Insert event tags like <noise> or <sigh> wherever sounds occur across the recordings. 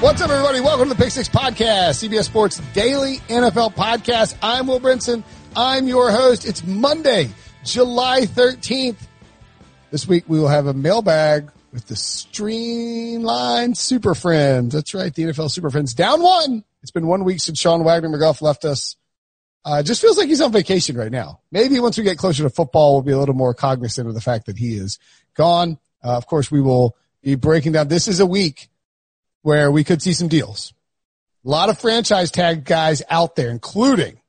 What's up, everybody? Welcome to the Pick Six Podcast, CBS Sports Daily NFL Podcast. I'm Will Brinson. I'm your host. It's Monday, July 13th. This week we will have a mailbag with the Streamline Super Friends. That's right, the NFL Super Friends. Down one. It's been one week since Sean Wagner McGough left us. Uh, just feels like he's on vacation right now. Maybe once we get closer to football, we'll be a little more cognizant of the fact that he is gone. Uh, of course, we will be breaking down. This is a week where we could see some deals. A lot of franchise tag guys out there, including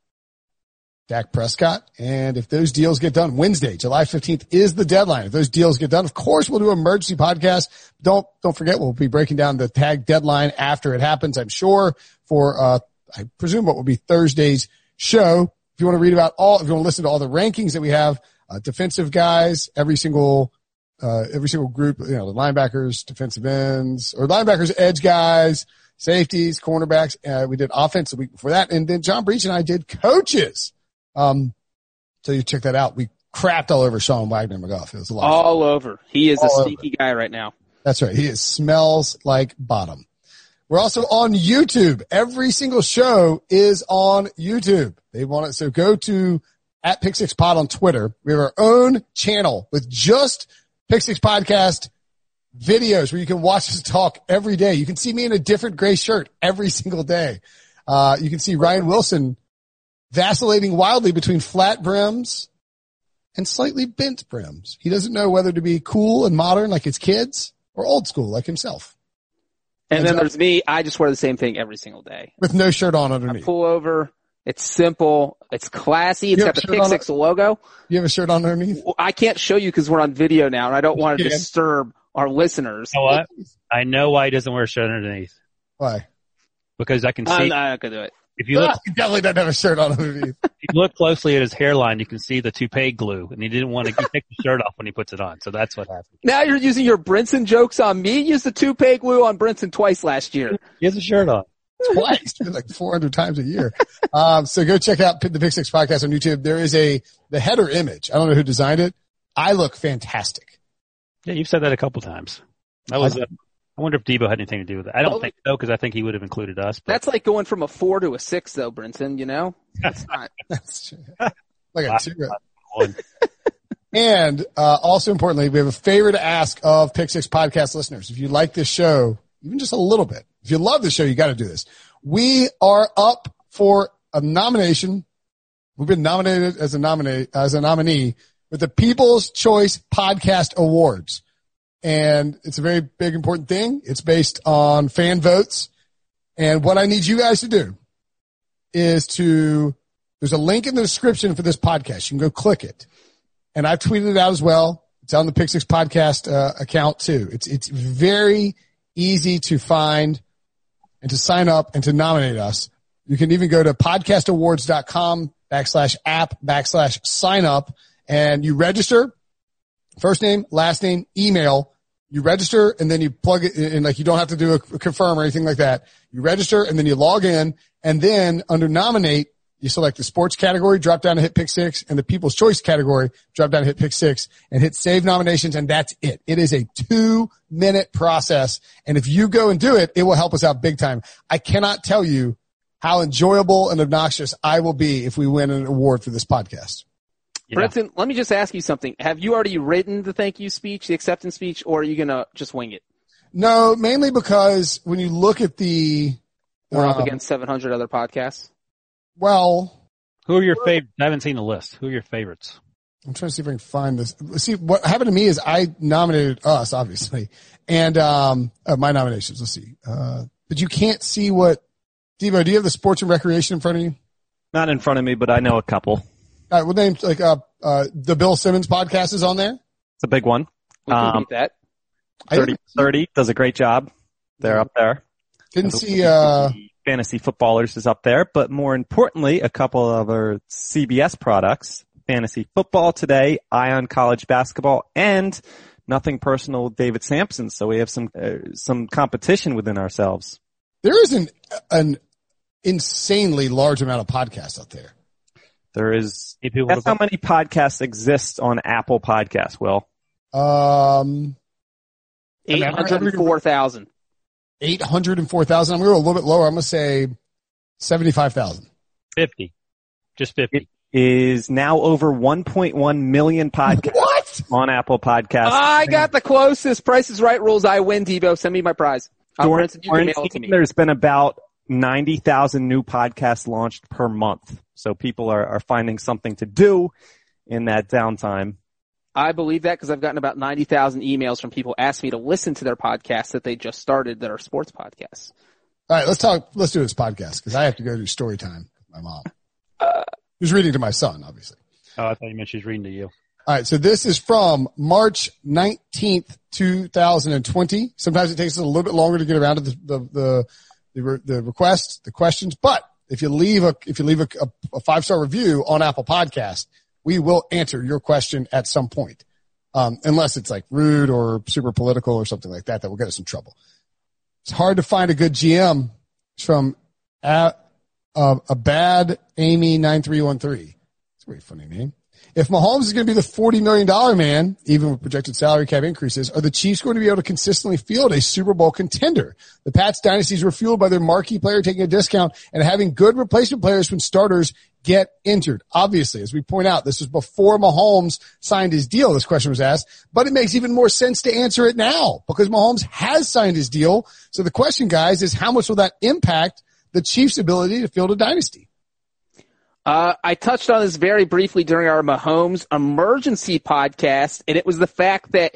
Dak Prescott. And if those deals get done, Wednesday, July 15th is the deadline. If those deals get done, of course we'll do an emergency podcast. Don't, don't forget we'll be breaking down the tag deadline after it happens, I'm sure for, uh, I presume what will be Thursday's show. If you want to read about all, if you want to listen to all the rankings that we have, uh, defensive guys, every single uh, every single group, you know, the linebackers, defensive ends, or linebackers, edge guys, safeties, cornerbacks. Uh, we did offense the week before that. And then John Breech and I did coaches. Um, so you check that out. We crapped all over Sean Wagner McGough. It was a lot. All over. He is all a sneaky over. guy right now. That's right. He is, smells like bottom. We're also on YouTube. Every single show is on YouTube. They want it. So go to at Pick Six Pod on Twitter. We have our own channel with just Pick Six Podcast videos where you can watch us talk every day. You can see me in a different gray shirt every single day. Uh, you can see Ryan Wilson vacillating wildly between flat brims and slightly bent brims. He doesn't know whether to be cool and modern like his kids or old school like himself. And, and then there's me. I just wear the same thing every single day with no shirt on underneath. I pull over. It's simple. It's classy. It's got the Pick Six logo. You have a shirt on underneath? Well, I can't show you because we're on video now and I don't want to disturb our listeners. You know what? I know why he doesn't wear a shirt underneath. Why? Because I can see. I'm not gonna do it. If you look, ah, he definitely doesn't have a shirt on underneath. <laughs> if you look closely at his hairline, you can see the toupee glue, and he didn't want to take the shirt off when he puts it on. So that's what happened. Now you're using your Brinson jokes on me. Use the toupee glue on Brinson twice last year. He has a shirt on twice, <laughs> like 400 times a year. Um, so go check out the Pick Six podcast on YouTube. There is a, the header image. I don't know who designed it. I look fantastic. Yeah, you've said that a couple times. That was, I, uh, I wonder if Debo had anything to do with it. I don't well, think so because I think he would have included us. But. That's like going from a four to a six though, Brinson, you know? That's <laughs> not. that's true. Like a two. <laughs> and, uh, also importantly, we have a favor to ask of Pick Six podcast listeners. If you like this show, even just a little bit, if you love the show, you got to do this. We are up for a nomination. We've been nominated as a nominee, as a nominee with the People's Choice Podcast Awards. And it's a very big, important thing. It's based on fan votes. And what I need you guys to do is to, there's a link in the description for this podcast. You can go click it. And I've tweeted it out as well. It's on the Pick Six podcast uh, account too. It's, it's very easy to find and to sign up and to nominate us. You can even go to podcastawards.com backslash app backslash sign up and you register first name, last name, email. You register and then you plug it in like you don't have to do a confirm or anything like that. You register and then you log in and then under nominate, you select the sports category, drop down to hit pick six and the people's choice category, drop down to hit pick six and hit save nominations. And that's it. It is a two minute process. And if you go and do it, it will help us out big time. I cannot tell you how enjoyable and obnoxious I will be if we win an award for this podcast. Yeah. Brenton, let me just ask you something. Have you already written the thank you speech, the acceptance speech, or are you going to just wing it? No, mainly because when you look at the, we're um, up against 700 other podcasts. Well, who are your favorites? I haven't seen the list. Who are your favorites? I'm trying to see if I can find this. See, what happened to me is I nominated us, obviously, and um, uh, my nominations. Let's see. Uh, but you can't see what Debo. Do you have the sports and recreation in front of you? Not in front of me, but I know a couple. All right, well, name like uh, uh, the Bill Simmons podcast is on there. It's a big one. Um, that. I 30 30 does a great job. They're up there. didn't see. Uh, Fantasy Footballers is up there, but more importantly, a couple of our CBS products, Fantasy Football Today, Eye on College Basketball, and Nothing Personal with David Samson. So we have some, uh, some competition within ourselves. there is an an insanely large amount of podcasts out there. There is, that's how many podcasts exist on Apple Podcasts, Will. Um, I mean, Eight hundred four thousand. eight hundred and four thousand. I'm going to go a little bit lower. I'm going to say seventy-five thousand. 50. Just 50. Is now over 1.1 million podcasts <laughs> What? on Apple Podcasts. I got the closest. Price is Right rules. I win. Debo, send me my prize. I'm During Princeton. You can mail it to me. there's been about 90,000 new podcasts launched per month. So people are, are finding something to do in that downtime. I believe that because I've gotten about ninety thousand emails from people asking me to listen to their podcasts that they just started that are sports podcasts. All right, let's talk. Let's do this podcast because I have to go do story time with my mom. Uh. Who's reading to my son, obviously. Oh, I thought you meant she was reading to you. All right, so this is from March 19th, 2020. Sometimes it takes us a little bit longer to get around to the, the, the, the, re- the requests, the questions, but if you leave a, if you leave a, a, a five star review on Apple podcast, we will answer your question at some point. Um, unless it's like rude or super political or something like that, that will get us in trouble. It's hard to find a good GM from a, uh, a bad Amy 9313. It's a very funny name. If Mahomes is going to be the $40 million man, even with projected salary cap increases, are the Chiefs going to be able to consistently field a Super Bowl contender? The Pats dynasties were fueled by their marquee player taking a discount and having good replacement players when starters get injured. Obviously, as we point out, this was before Mahomes signed his deal. This question was asked, but it makes even more sense to answer it now because Mahomes has signed his deal. So the question, guys, is how much will that impact the Chiefs' ability to field a dynasty? Uh, I touched on this very briefly during our Mahomes emergency podcast, and it was the fact that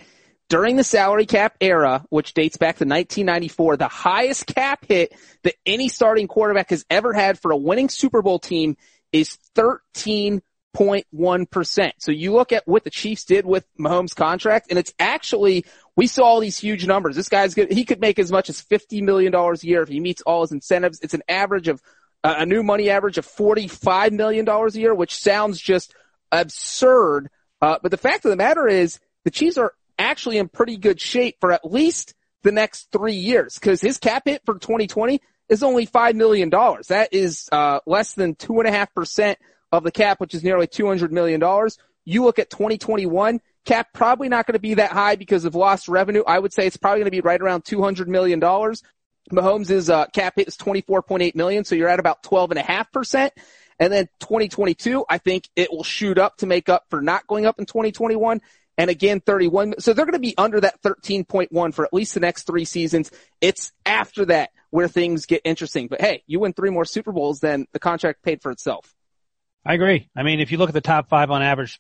during the salary cap era, which dates back to 1994, the highest cap hit that any starting quarterback has ever had for a winning Super Bowl team is 13.1%. So you look at what the Chiefs did with Mahomes' contract, and it's actually, we saw all these huge numbers. This guy's good. He could make as much as $50 million a year if he meets all his incentives. It's an average of uh, a new money average of $45 million a year, which sounds just absurd. Uh, but the fact of the matter is the Chiefs are actually in pretty good shape for at least the next three years because his cap hit for 2020 is only $5 million. That is, uh, less than two and a half percent of the cap, which is nearly $200 million. You look at 2021 cap, probably not going to be that high because of lost revenue. I would say it's probably going to be right around $200 million. Mahomes' uh, cap hit is 24.8 million, so you're at about 12.5%. And then 2022, I think it will shoot up to make up for not going up in 2021. And again, 31. So they're going to be under that 13.1 for at least the next three seasons. It's after that where things get interesting. But hey, you win three more Super Bowls, then the contract paid for itself. I agree. I mean, if you look at the top five on average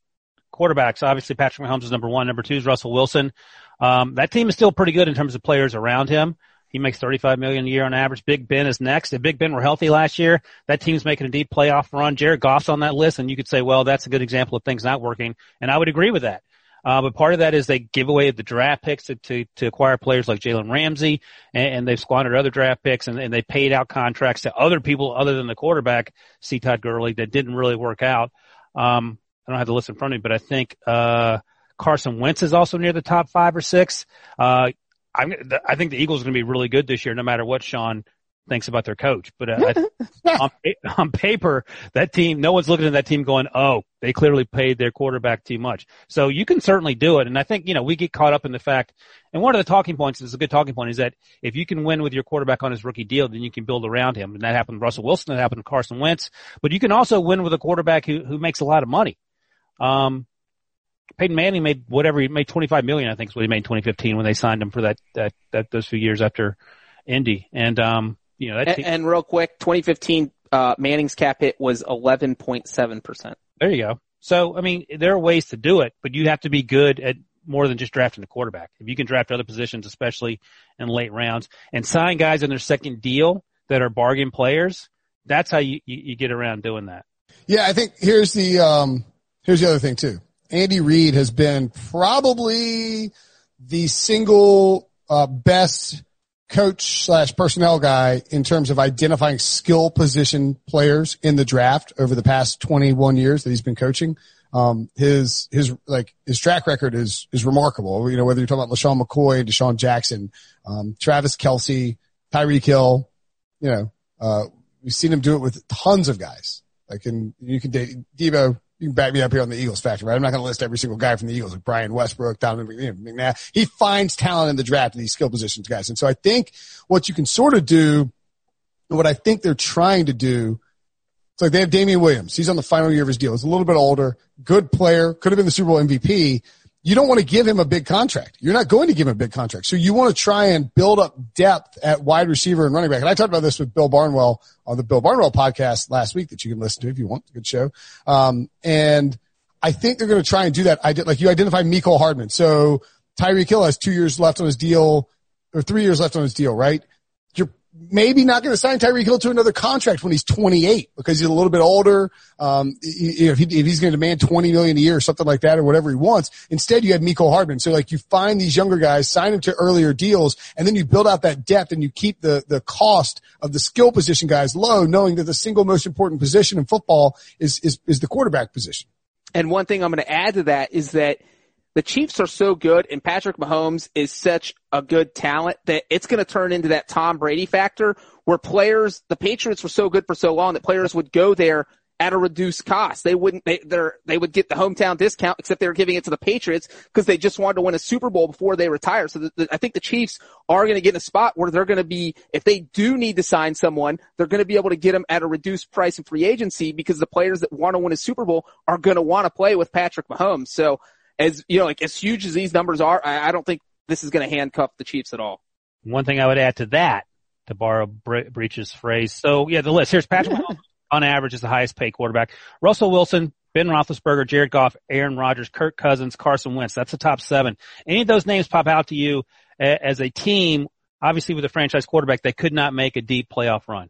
quarterbacks, obviously Patrick Mahomes is number one. Number two is Russell Wilson. Um, that team is still pretty good in terms of players around him. He makes 35 million a year on average. Big Ben is next. If Big Ben were healthy last year, that team's making a deep playoff run. Jared Goff's on that list, and you could say, well, that's a good example of things not working. And I would agree with that. Uh, but part of that is they give away the draft picks to, to, to acquire players like Jalen Ramsey, and, and they've squandered other draft picks, and, and they paid out contracts to other people other than the quarterback, C. Todd Gurley, that didn't really work out. Um, I don't have the list in front of me, but I think uh, Carson Wentz is also near the top five or six. Uh, I'm, I think the Eagles are going to be really good this year, no matter what Sean thinks about their coach. But uh, I, <laughs> on, on paper, that team, no one's looking at that team going, "Oh, they clearly paid their quarterback too much." So you can certainly do it. And I think you know we get caught up in the fact, and one of the talking points is a good talking point is that if you can win with your quarterback on his rookie deal, then you can build around him. And that happened with Russell Wilson, that happened with Carson Wentz. But you can also win with a quarterback who who makes a lot of money. Um, Peyton Manning made whatever he made 25 million, I think is what he made in 2015 when they signed him for that, that, that, those few years after Indy. And, um, you know, that And, team, and real quick, 2015 uh, Manning's cap hit was 11.7%. there you go. So, I mean, there are ways to do it, but you have to be good at more than just drafting the quarterback. If you can draft other positions, especially in late rounds and sign guys in their second deal that are bargain players, that's how you, you, you get around doing that. Yeah, I think here's the um, here's the other thing too. Andy Reid has been probably the single uh, best coach slash personnel guy in terms of identifying skill position players in the draft over the past 21 years that he's been coaching. Um, his, his, like, his track record is, is remarkable. You know, whether you're talking about LeSean McCoy, DeSean Jackson, um, Travis Kelce, Tyreek Hill, you know, uh, we've seen him do it with tons of guys. Like, and you can date Debo, you can back me up here on the Eagles factor, right? I'm not going to list every single guy from the Eagles, like Brian Westbrook, Donovan McNabb. He finds talent in the draft of these skill positions guys. And so I think what you can sort of do, what I think they're trying to do it's like they have Damien Williams. He's on the final year of his deal. He's a little bit older, good player, could have been the Super Bowl MVP. You don't want to give him a big contract. You're not going to give him a big contract. So you want to try and build up depth at wide receiver and running back. And I talked about this with Bill Barnwell on the Bill Barnwell podcast last week that you can listen to if you want. Good show. Um, and I think they're going to try and do that. I did, like you identify Mecole Hardman. So Tyreek Hill has two years left on his deal or three years left on his deal, right? Maybe not going to sign Tyreek Hill to another contract when he's 28 because he's a little bit older. Um, if, he, if he's going to demand 20 million a year or something like that or whatever he wants, instead you have Mecole Hardman. So like you find these younger guys, sign them to earlier deals, and then you build out that depth and you keep the, the cost of the skill position guys low, knowing that the single most important position in football is, is, is the quarterback position. And one thing I'm going to add to that is that – the Chiefs are so good and Patrick Mahomes is such a good talent that it's going to turn into that Tom Brady factor where players, the Patriots were so good for so long that players would go there at a reduced cost. They wouldn't, they, they're, they would get the hometown discount except they were giving it to the Patriots because they just wanted to win a Super Bowl before they retire. So the, the, I think the Chiefs are going to get in a spot where they're going to be, if they do need to sign someone, they're going to be able to get them at a reduced price in free agency because the players that want to win a Super Bowl are going to want to play with Patrick Mahomes. So as you know, like as huge as these numbers are, I, I don't think this is going to handcuff the Chiefs at all. One thing I would add to that, to borrow Bre- Breech's phrase. So yeah, the list here's Patrick Mahomes on average is the highest paid quarterback. Russell Wilson, Ben Roethlisberger, Jared Goff, Aaron Rodgers, Kirk Cousins, Carson Wentz. That's the top seven. Any of those names pop out to you as a team, obviously with a franchise quarterback, they could not make a deep playoff run.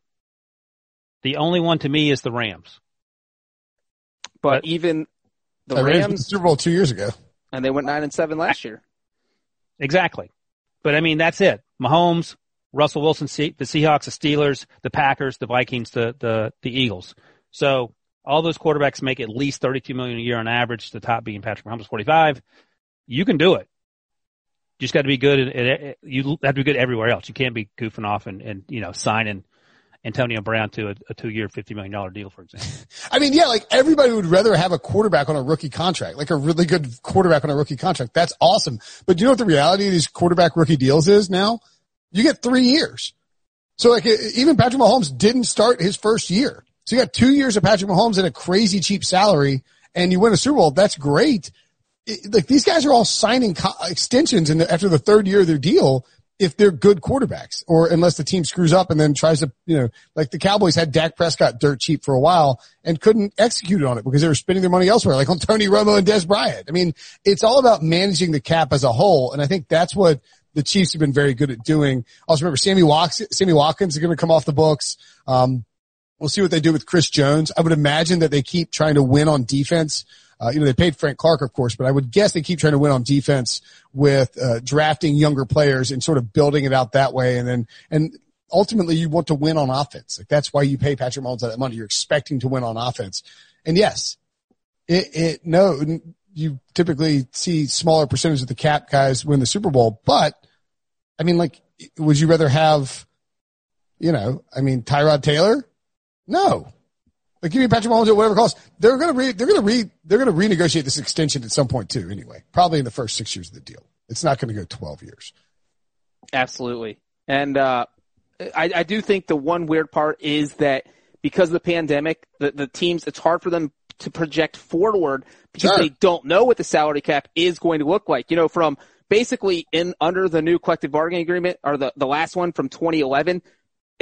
The only one to me is the Rams. But, but even the Rams, Rams Super Bowl two years ago, and they went nine and seven last year. Exactly, but I mean that's it. Mahomes, Russell Wilson, the Seahawks, the Steelers, the Packers, the Vikings, the the the Eagles. So all those quarterbacks make at least thirty-two million a year on average. The top being Patrick Mahomes, forty-five. You can do it. You just got to be good. At, at, you have to be good everywhere else. You can't be goofing off and, and you know signing Antonio Brown to a, a two-year, fifty million dollar deal, for example. I mean, yeah, like everybody would rather have a quarterback on a rookie contract, like a really good quarterback on a rookie contract. That's awesome. But do you know what the reality of these quarterback rookie deals is now? You get three years. So like even Patrick Mahomes didn't start his first year. So you got two years of Patrick Mahomes at a crazy cheap salary, and you win a Super Bowl. That's great. It, like these guys are all signing co- extensions the, after the third year of their deal if they're good quarterbacks or unless the team screws up and then tries to, you know, like the Cowboys had Dak Prescott dirt cheap for a while and couldn't execute on it because they were spending their money elsewhere, like on Tony Romo and Dez Bryant. I mean, it's all about managing the cap as a whole. And I think that's what the Chiefs have been very good at doing. Also remember Sammy Watkins, Sammy Watkins is going to come off the books. Um, we'll see what they do with Chris Jones. I would imagine that they keep trying to win on defense. Uh, you know, they paid Frank Clark, of course, but I would guess they keep trying to win on defense with uh, drafting younger players and sort of building it out that way. And then, and ultimately you want to win on offense. Like that's why you pay Patrick Mahomes that money. You're expecting to win on offense. And yes, it, it, no, you typically see smaller percentage of the cap guys win the Super Bowl, but I mean, like, would you rather have, you know, I mean, Tyrod Taylor? No. Like give me Patrick Mahomes at whatever cost. They're gonna re, they're gonna re, they're gonna renegotiate this extension at some point too. Anyway, probably in the first six years of the deal. It's not going to go twelve years. Absolutely, and uh, I, I do think the one weird part is that because of the pandemic, the the teams it's hard for them to project forward because sure. they don't know what the salary cap is going to look like. You know, from basically in under the new collective bargaining agreement or the the last one from 2011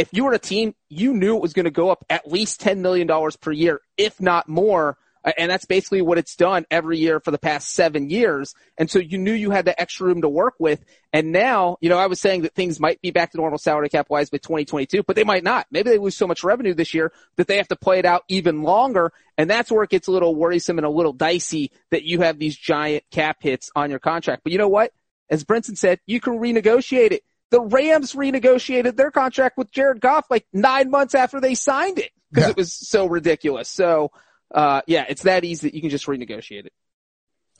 if you were a team, you knew it was going to go up at least $10 million per year, if not more, And that's basically what it's done every year for the past seven years. And so you knew you had the extra room to work with. And now, you know, I was saying that things might be back to normal salary cap wise by 2022, but they might not. Maybe they lose so much revenue this year that they have to play it out even longer. And that's where it gets a little worrisome and a little dicey that you have these giant cap hits on your contract. But you know what? As Brinson said, you can renegotiate it. The Rams renegotiated their contract with Jared Goff like nine months after they signed it because yeah. it was so ridiculous. So, uh, yeah, it's that easy that you can just renegotiate it.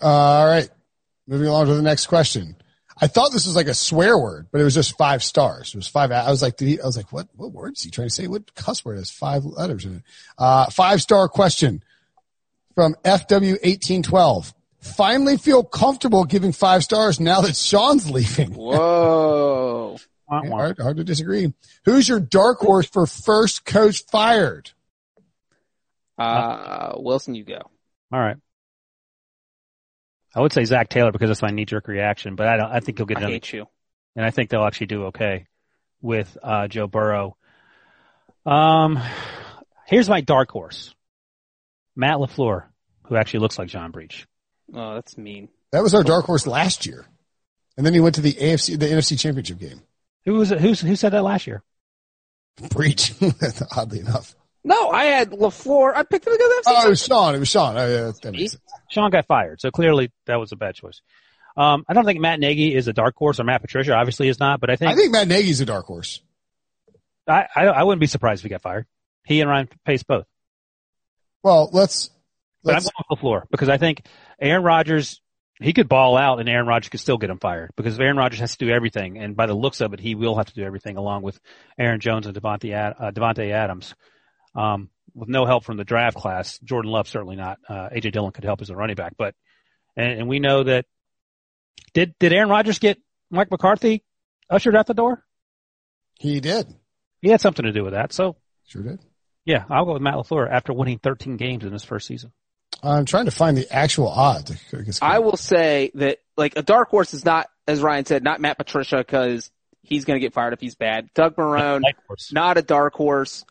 all right. Moving along to the next question. I thought this was like a swear word, but it was just five stars. It was five. I was like, he, I was like, what, what word is he trying to say? What cuss word has five letters in it? Uh, five star question from FW1812. Finally feel comfortable giving five stars now that Sean's leaving. <laughs> Whoa. Hard, hard to disagree. Who's your dark horse for first coach fired? Uh, Wilson, you go. All right. I would say Zac Taylor because that's my knee jerk reaction, but I don't, I think he'll get I hate you. And I think they'll actually do okay with, uh, Joe Burrow. Um, here's my dark horse. Matt LaFleur, who actually looks like John Breech. Oh, that's mean. That was our dark horse last year. And then he went to the AFC, the NFC championship game. Who was it? Who, who said that last year? Breech, <laughs> oddly enough. No, I had LaFleur. I picked it because Oh, it was Sean. It was Sean. Oh, yeah, Sean got fired, so clearly that was a bad choice. Um, I don't think Matt Nagy is a dark horse, or Matt Patricia obviously is not. But I think I think Matt Nagy's a dark horse. I, I, I wouldn't be surprised if he got fired. He and Ryan Pace both. Well, let's. let's but I'm going with LaFleur because I think Aaron Rodgers he could ball out and Aaron Rodgers could still get him fired because Aaron Rodgers has to do everything. And by the looks of it, he will have to do everything along with Aaron Jones and Davante, uh, Davante Adams. Um, with no help from the draft class. Jordan Love certainly not. Uh, AJ Dillon could help as a running back, but and, and we know that did did Aaron Rodgers get Mike McCarthy ushered out the door? He did. He had something to do with that. So sure did. Yeah, I'll go with Matt LaFleur after winning 13 games in his first season. I'm trying to find the actual odds. I will say that like a dark horse is not, as Ryan said, not Matt Patricia because he's going to get fired if he's bad. Doug Marrone, not a dark horse.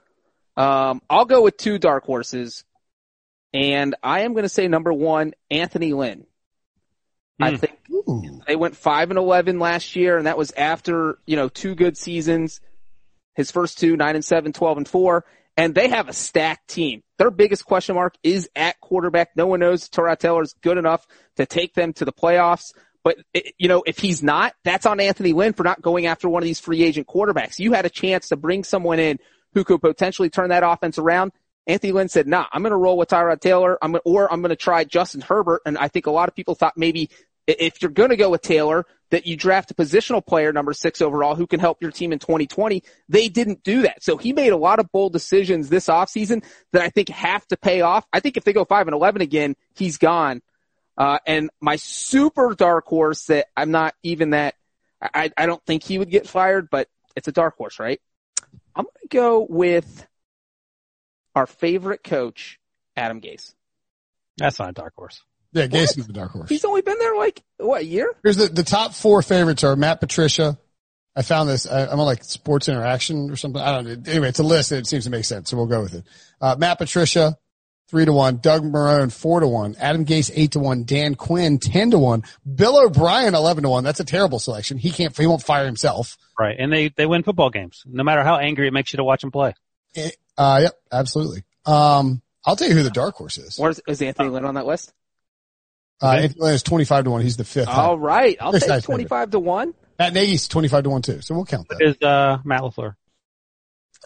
Um, I'll go with two dark horses, and I am going to say number one, Anthony Lynn. Mm. I hmm. think Ooh. they went five and eleven last year, and that was after you know two good seasons. His first two, nine and seven, 12 and four, and they have a stacked team. Their biggest question mark is at quarterback. No one knows Tyrod Taylor is good enough to take them to the playoffs. But you know, if he's not, that's on Anthony Lynn for not going after one of these free agent quarterbacks. You had a chance to bring someone in who could potentially turn that offense around. Anthony Lynn said, nah, I'm going to roll with Tyrod Taylor. I'm or I'm going to try Justin Herbert. And I think a lot of people thought maybe if you're going to go with Taylor, that you draft a positional player number six overall who can help your team in 2020. They didn't do that. So he made a lot of bold decisions this offseason that I think have to pay off. I think if they go five and 11 again, he's gone. Uh, and my super dark horse that I'm not even that, I, I don't think he would get fired, but it's a dark horse, right? I'm going to go with our favorite coach, Adam Gase. That's not a dark horse. Yeah, Gase is the dark horse. He's only been there like what a year? Here's the the top four favorites are Matt Patricia. I found this. I, am on like Sports Interaction or something. I don't know. Anyway, it's a list. And it seems to make sense, so we'll go with it. Uh, Matt Patricia, three to one. Doug Marrone, four to one. Adam Gase, eight to one. Dan Quinn, ten to one. Bill O'Brien, eleven to one. That's a terrible selection. He can't. He won't fire himself. Right, and they they win football games, no matter how angry it makes you to watch them play. Eh, uh, yep, absolutely. Um, I'll tell you who the dark horse is. Where's is Anthony Lynn on that list? Uh, Anthony Lynn is twenty-five to one. He's the fifth. All right, I'll Six take twenty-five to one. Matt Nagy's twenty-five to one too, so we'll count that. Is uh, Matt Lafleur?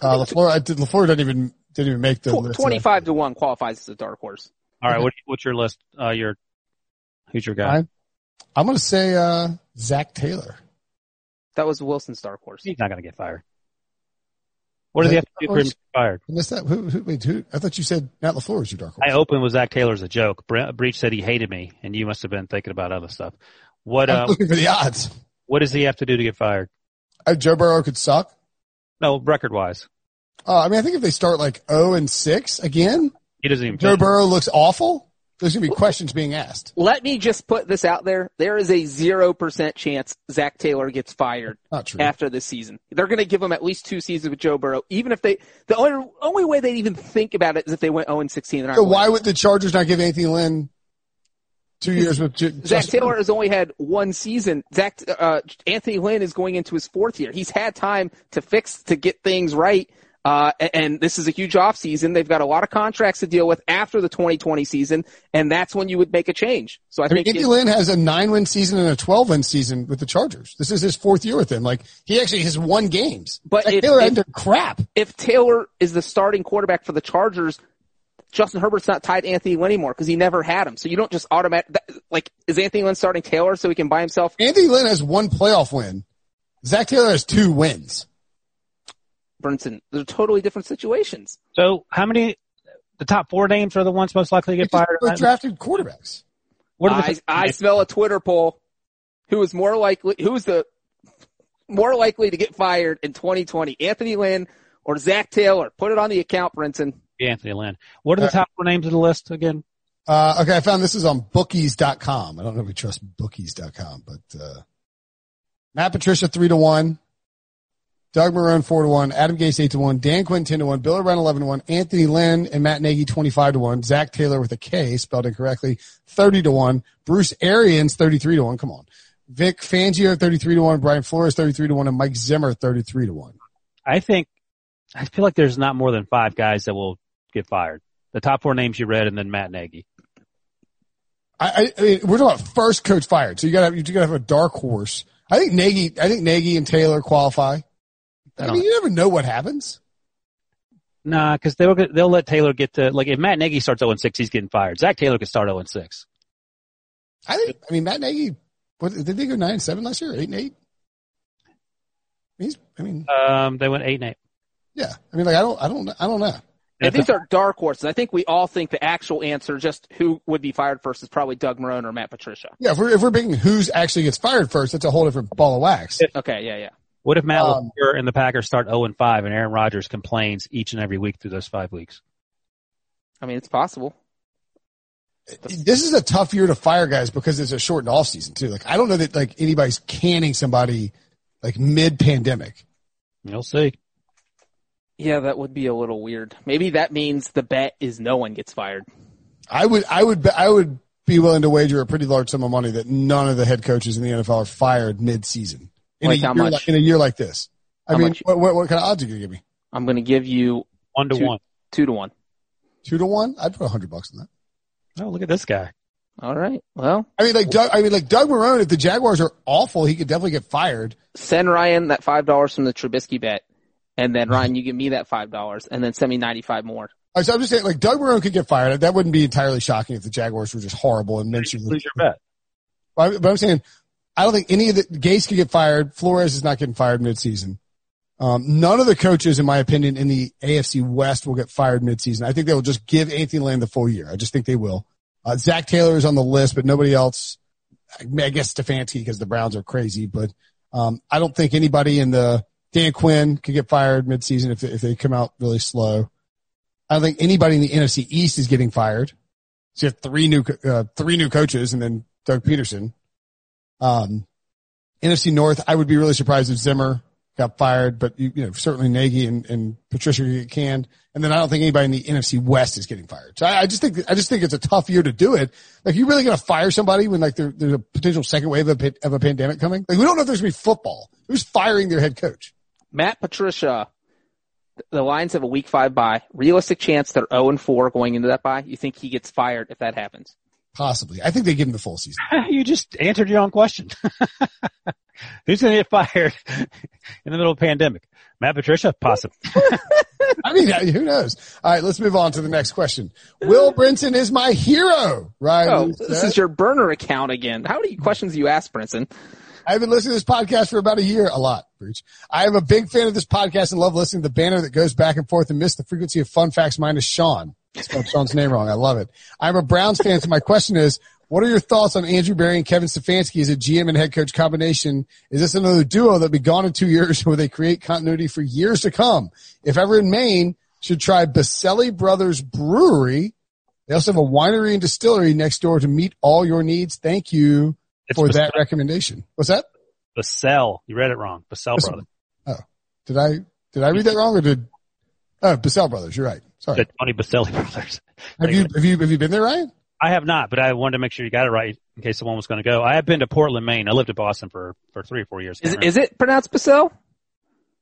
Uh, Lafleur, I did, Lafleur didn't even didn't even make the Tw- list. Twenty-five to one qualifies as a dark horse. All right, what, what's your list? Uh, your who's your guy? I'm, I'm going to say uh, Zac Taylor. That was Wilson's dark horse. He's not going to get fired. What does he have to do for him to get fired? Missed that. Who, who, wait, who? I thought you said Matt LaFleur was your dark horse. I opened with Zac Taylor as a joke. Breech said he hated me, and you must have been thinking about other stuff. What? I'm uh, looking for the odds. What does he have to do to get fired? Uh, Joe Burrow could suck. No, record wise. Uh, I mean, I think if they start like 0 and 6 again, he doesn't even. Joe Burrow looks awful. There's going to be questions being asked. Let me just put this out there. There is a 0% chance Zac Taylor gets fired after this season. They're going to give him at least two seasons with Joe Burrow. Even if they, the only, only way they'd even think about it is if they went 0 16. They're So why would the Chargers not give Anthony Lynn two years with J- Zac Justin Taylor has only had one season. Zac uh, Anthony Lynn is going into his fourth year. He's had time to fix to get things right. Uh, and, this is a huge off season. They've got a lot of contracts to deal with after the 2020 season, and that's when you would make a change. So I I think it- Lynn has a nine win season and a 12 win season with the Chargers. This is his fourth year with them. Like, he actually has won games. But Zac if- Taylor if- crap. if Taylor is the starting quarterback for the Chargers, Justin Herbert's not tied to Anthony Lynn anymore because he never had him. So you don't just automatic like is Anthony Lynn starting Taylor so he can buy himself? Anthony Lynn has one playoff win. Zac Taylor has two wins. Brinson, they're totally different situations. So how many? The top four names are the ones most likely to get fired. both drafted quarterbacks. What are I, the? I smell a Twitter poll. Who is more likely? Who's the more likely to get fired in 2020? Anthony Lynn or Zac Taylor? Put it on the account, Brinson. Anthony Lynn. What are the top four names of the list again? Uh, okay, I found this is on bookies.com. I don't know if we trust bookies.com, but, uh, Matt Patricia three to one, Doug Marrone four to one, Adam Gase eight to one, Dan Quinn ten to one, Bill O'Brien eleven to one, Anthony Lynn and Matt Nagy twenty five to one, Zach Taylor with a K spelled incorrectly thirty to one, Bruce Arians thirty three to one. Come on, Vic Fangio thirty three to one, Brian Flores thirty three to one, and Mike Zimmer thirty three to one. I think I feel like there's not more than five guys that will get fired. The top four names you read, and then Matt Nagy. I, I, I mean, we're talking about first coach fired, so you gotta you gotta have a dark horse. I think Nagy, I think Nagy and Taylor qualify. I mean, you never know what happens. Nah, because they'll they'll let Taylor get to like if Matt Nagy starts 0 6, he's getting fired. Zac Taylor could start 0 6. I think. I mean, Matt Nagy. What did they go nine and seven last year? Eight and eight. He's. I mean, Um, they went eight and eight. yeah. I mean, like I don't. I don't. I don't know. And these are dark horses. I think we all think the actual answer, just who would be fired first, is probably Doug Marrone or Matt Patricia. Yeah, if we're if we're picking who's actually gets fired first, that's a whole different ball of wax. Okay, yeah, yeah. What if Matt Um, LaFleur and the Packers start 0 and 5 and Aaron Rodgers complains each and every week through those five weeks? I mean, it's possible. This is a tough year to fire guys because it's a shortened off season too. Like I don't know that like anybody's canning somebody like mid pandemic. You'll see. Yeah, that would be a little weird. Maybe that means the bet is no one gets fired. I would, I would, I would be willing to wager a pretty large sum of money that none of the head coaches in the NFL are fired mid-season in, Like a, how year much? Like, in a year like this. I How mean, what, what, what kind of odds are you gonna give me? I'm going to give you One to Two. one. two to one. Two to one? I'd put a hundred bucks on that. Oh, look at this guy. All right. Well, I mean, like Doug, I mean, like Doug Marrone. If the Jaguars are awful, he could definitely get fired. send Ryan that five dollars from the Trubisky bet, and then Ryan, you give me that five dollars, and then send me ninety five more. All right, so I'm just saying, like Doug Marrone could get fired. That wouldn't be entirely shocking if the Jaguars were just horrible and Minshew. Lose your bet. But but I'm saying, I don't think any of the Gase could get fired. Flores is not getting fired midseason. Um, none of the coaches, in my opinion, in the AFC West will get fired midseason. I think they will just give Anthony Lynn the full year. I just think they will. Uh, Zac Taylor is on the list, but nobody else. I mean, I guess Stefanski because the Browns are crazy, but um, I don't think anybody in the Dan Quinn could get fired midseason if if they come out really slow. I don't think anybody in the NFC East is getting fired. So you have three new uh, three new coaches and then Doug Pederson. Um, NFC North, I would be really surprised if Zimmer got fired, but you, you know certainly Nagy and, and Patricia get canned. And then I don't think anybody in the NFC West is getting fired. So I, I just think I just think it's a tough year to do it. Like you really going to fire somebody when like there, there's a potential second wave of, a of a pandemic coming? Like we don't know if there's going to be football. Who's firing their head coach? Matt Patricia, the Lions have a week five bye. Realistic chance they're zero and four going into that bye. You think he gets fired if that happens? Possibly. I think they give him the full season. <laughs> you just answered your own question. <laughs> Who's going to get fired in the middle of a pandemic? Matt Patricia? Possibly. <laughs> I mean, who knows? All right, let's move on to the next question. Will Brinson is my hero, right? Oh, this is your burner account again. How many questions do you ask, Brinson? I've been listening to this podcast for about a year, a lot, Breech. I am a big fan of this podcast and love listening to the banner that goes back and forth and miss the frequency of fun facts minus Sean. Spelled Sean's name wrong. I love it. I'm a Browns fan, so my question is, what are your thoughts on Andrew Berry and Kevin Stefanski as a GM and head coach combination? Is this another duo that'll be gone in two years <laughs> will they create continuity for years to come? If ever in Maine, should try Baselli Brothers Brewery. They also have a winery and distillery next door to meet all your needs. Thank you It's for Basell. that recommendation. What's that? Basell. You read it wrong. Basell. brothers. Oh. Did I did I read that wrong or did? Oh, Basell Brothers. You're right. Sorry. The Tony Baselli <laughs> brothers. Have you have you have you been there, Ryan? I have not, but I wanted to make sure you got it right in case someone was going to go. I have been to Portland, Maine. I lived in Boston for, for three or four years. Is, Can't is it pronounced Bissell?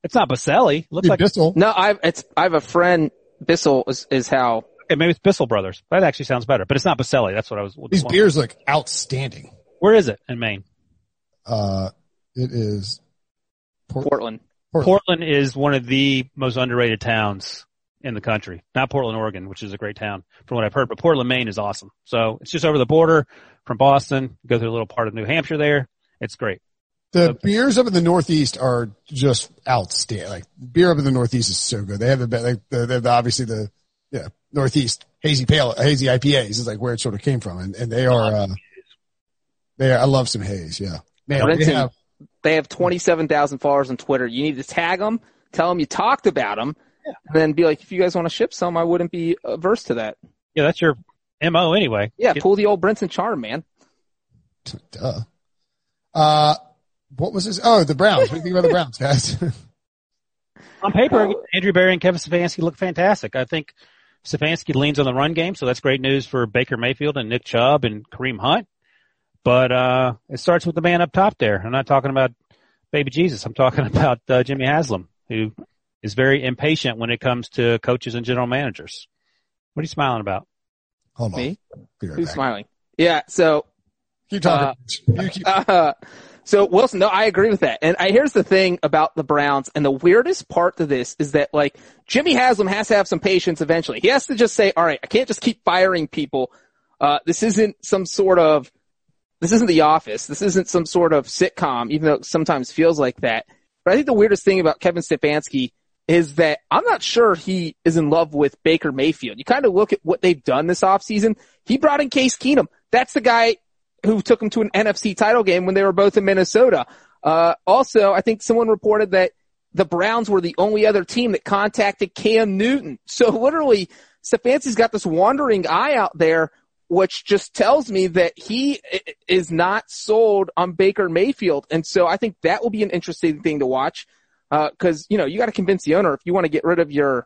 It's not Baselli. It looks like Bissell. No, I've it's I have a friend. Bissell is, is how. okay, maybe it's Bissell Brothers. That actually sounds better, but it's not Baselli. That's what I was. These beers look outstanding. Where is it in Maine? Uh, it is Port- Portland. Portland is one of the most underrated towns in the country. Not Portland, Oregon, which is a great town from what I've heard, but Portland, Maine is awesome. So it's just over the border from Boston. Go through a little part of New Hampshire there. It's great. The beers up in the Northeast are just outstanding. Like beer up in the Northeast is so good. They have the be- like the, they have the, obviously the yeah Northeast hazy pale hazy IPAs is like where it sort of came from, and, and they are uh, they are, I love some haze. Yeah, man. They have, They have twenty seven thousand followers on Twitter. You need to tag them, tell them you talked about them, and then be like, if you guys want to ship some, I wouldn't be averse to that. Yeah, that's your MO anyway. Yeah, Get- pull the old Brinson charm, man. duh. Uh, what was this? Oh, the Browns. What do you think about the Browns, guys? <laughs> On paper, Andrew Berry and Kevin Stefanski look fantastic. I think Stefanski leans on the run game, so that's great news for Baker Mayfield and Nick Chubb and Kareem Hunt. But uh, it starts with the man up top there. I'm not talking about baby Jesus. I'm talking <laughs> about uh, Jimmy Haslam, who is very impatient when it comes to coaches and general managers. What are you smiling about? Hold on. Me? Right Who's back. smiling? Yeah. So Keep talking. you keep, <laughs> Uh, so Wilson, no, I agree with that. And I, here's the thing about the Browns, and the weirdest part to this is that like Jimmy Haslam has to have some patience eventually. He has to just say, all right, I can't just keep firing people. Uh, this isn't some sort of, this isn't the office. This isn't some sort of sitcom, even though it sometimes feels like that. But I think the weirdest thing about Kevin Stefanski is that I'm not sure he is in love with Baker Mayfield. You kind of look at what they've done this offseason. He brought in Case Keenum. That's the guy who took him to an NFC title game when they were both in Minnesota. Uh, also, I think someone reported that the Browns were the only other team that contacted Cam Newton. <laughs> So literally, Stefanski's got this wandering eye out there, which just tells me that he is not sold on Baker Mayfield. And so I think that will be an interesting thing to watch. Uh, cause, you know, you got to convince the owner if you want to get rid of your,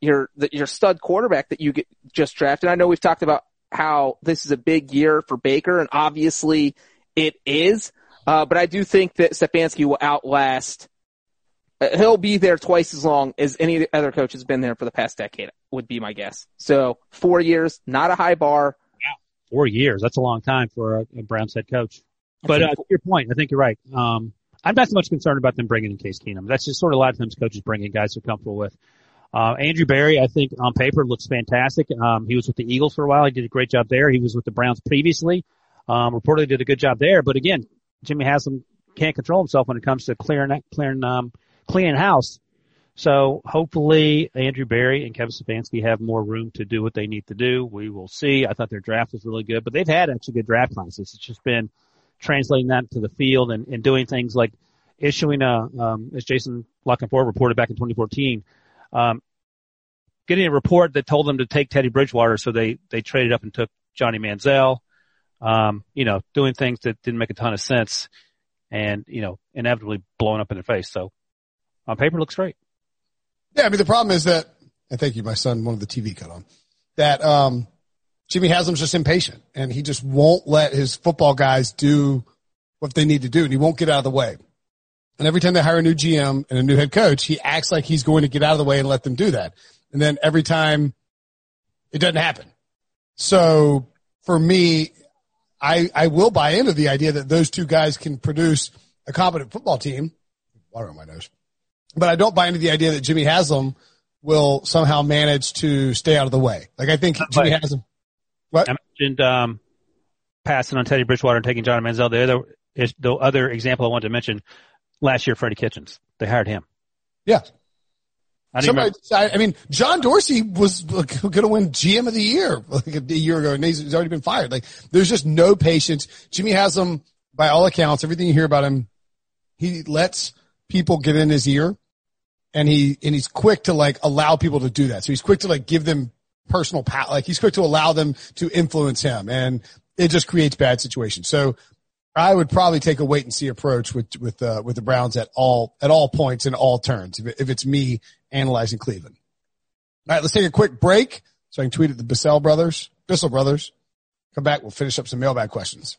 your, the, your stud quarterback that you get just drafted. I know we've talked about how this is a big year for Baker, and obviously it is. Uh, but I do think that Stefanski will outlast. uh, He'll be there twice as long as any other coach has been there for the past decade. Would be my guess. So four years, not a high bar. Four years. That's a long time for a, a Browns head coach. But uh, to your point, I think you're right. Um, I'm not so much concerned about them bringing in Case Keenum. That's just sort of a lot of times coaches bring in guys they're comfortable with. Uh, Andrew Berry, I think on paper looks fantastic. Um, he was with the Eagles for a while. He did a great job there. He was with the Browns previously. Um, reportedly did a good job there. But again, Jimmy Haslam can't control himself when it comes to clearing, clearing, um, cleaning house. So hopefully Andrew Berry and Kevin Stefanski have more room to do what they need to do. We will see. I thought their draft was really good, but they've had actually good draft classes. It's just been translating that to the field and, and doing things like issuing a, um, as Jason La Canfora reported back in 2014, um, getting a report that told them to take Teddy Bridgewater, so they they traded up and took Johnny Manziel. Um, you know, doing things that didn't make a ton of sense, and you know, inevitably blowing up in their face. So, on paper, looks great. Yeah, I mean the problem is that, and thank you, my son wanted the TV cut on. That um, Jimmy Haslam's just impatient, and he just won't let his football guys do what they need to do, and he won't get out of the way. And every time they hire a new GM and a new head coach, he acts like he's going to get out of the way and let them do that. And then every time it doesn't happen. So for me, I, I will buy into the idea that those two guys can produce a competent football team. Water on my nose. But I don't buy into the idea that Jimmy Haslam will somehow manage to stay out of the way. Like I think Jimmy Right. Haslam. I mentioned um, passing on Teddy Bridgewater and taking John Manziel. The other is the other example I wanted to mention last year, Freddie Kitchens. They hired him. Yeah. I Somebody. I, I mean, John Dorsey was going to win GM of the year like a year ago, and he's, he's already been fired. Like, there's just no patience. Jimmy has Haslam, by all accounts, everything you hear about him, he lets people get in his ear, and he and he's quick to like allow people to do that. So he's quick to like give them personal power. Like he's quick to allow them to influence him and it just creates bad situations. So I would probably take a wait and see approach with, with, uh, with the Browns at all, at all points and all turns. If, it, if it's me analyzing Cleveland. All right. Let's take a quick break so I can tweet at the Bissell brothers, Bissell brothers. Come back. We'll finish up some mailbag questions.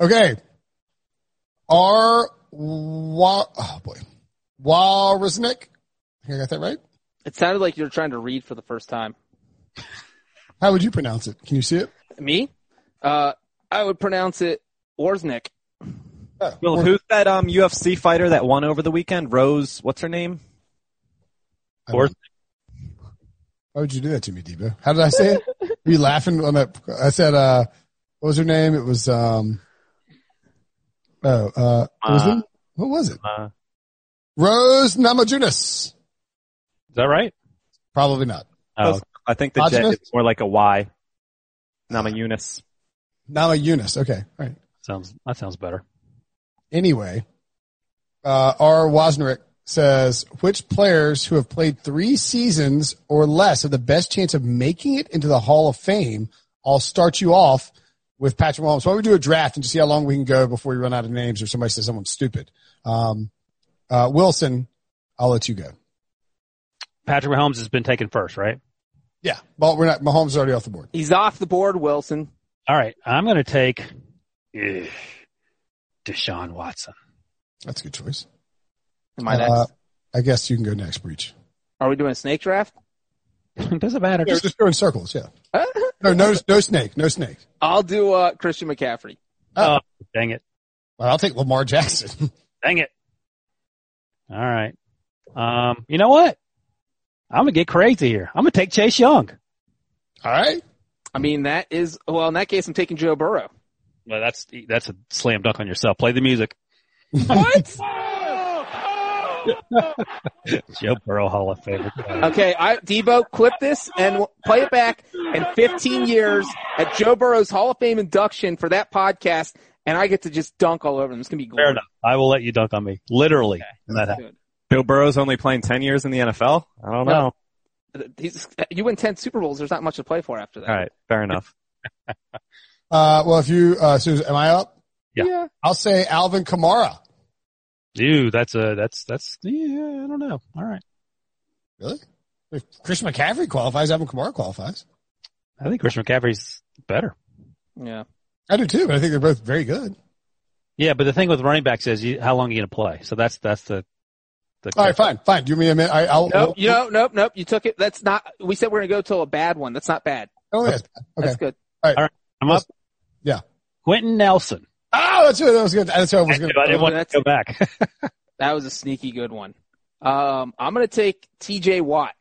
Okay. R. Wa- oh boy. Walrusnik. I got that right? It sounded like you were trying to read for the first time. How would you pronounce it? Can you see it? Me? Uh, I would pronounce it Orznik. Oh, Well, who's that um UFC fighter that won over the weekend? Rose, what's her name? I don't- Why would you do that to me, Debo? How did I say it? Were you laughing on that? I said, uh, what was her name? It was, um, oh, uh, what was, Uh, it? What was it? Uh, Rose Namajunas. is that right? Probably not. Oh, I think the J Hodgins? is more like a Y. Namajunas. Yunus. Nama Yunus. Okay. All right. sounds that sounds better. Anyway, uh, R. Wozniak says, which players who have played three seasons or less have the best chance of making it into the Hall of Fame? I'll start you off with Patrick Mahomes. Why don't we do a draft and just see how long we can go before we run out of names or somebody says someone's stupid? Um, uh, Wilson, I'll let you go. Patrick Mahomes has been taken first, right? Yeah. Well, we're not, Mahomes is already off the board. He's off the board, Wilson. All right, I'm going to take ugh, Deshaun Watson. That's a good choice. Am I Uh, next? I guess you can go next, Breech. Are we doing a snake draft? It <laughs> doesn't matter. Yeah, Just, just go in circles. Yeah. No, no, no snake. No snake. I'll do uh, Christian McCaffrey. oh, dang it, Well, I'll take Lamar Jackson. <laughs> dang it. All right. Um, you know what? I'm gonna get crazy here. I'm gonna take Chase Young. All right. I mean, that is well. In that case, I'm taking Joe Burrow. Well, that's that's a slam dunk on yourself. Play the music. <laughs> What? <laughs> Joe Burrow Hall of Fame. okay, I Debo, clip this and w- play it back in 15 years at Joe Burrow's Hall of Fame induction for that podcast, and I get to just dunk all over them. It's gonna be Fair enough. I will let you dunk on me. Literally. when that Joe Burrow's only playing 10 years in the NFL? I don't know. He's, you win 10 Super Bowls. There's not much to play for after that. All right. Fair enough. <laughs> Uh, well, if you, uh, Susan, am I up? Yeah. I'll say Alvin Kamara. Dude, that's a that's that's yeah. I don't know. All right. Really? If Chris McCaffrey qualifies, Alvin Kamara qualifies. I think Chris McCaffrey's better. Yeah. I do too, but I think they're both very good. Yeah, but the thing with running backs is you, how long are you going to play? So that's that's the. the All right, fine, fine. Do me a minute. I, I'll. Nope, you know, nope, nope. You took it. That's not. We said we're gonna go to a bad one. That's not bad. Oh, yeah. Okay. That's good. All right. All right, I'm up. Yeah. Quenton Nelson. Oh, that's good. That was good. That's what I was I going didn't want to go back. <laughs> That was a sneaky good one. Um, I'm gonna take T.J. Watt.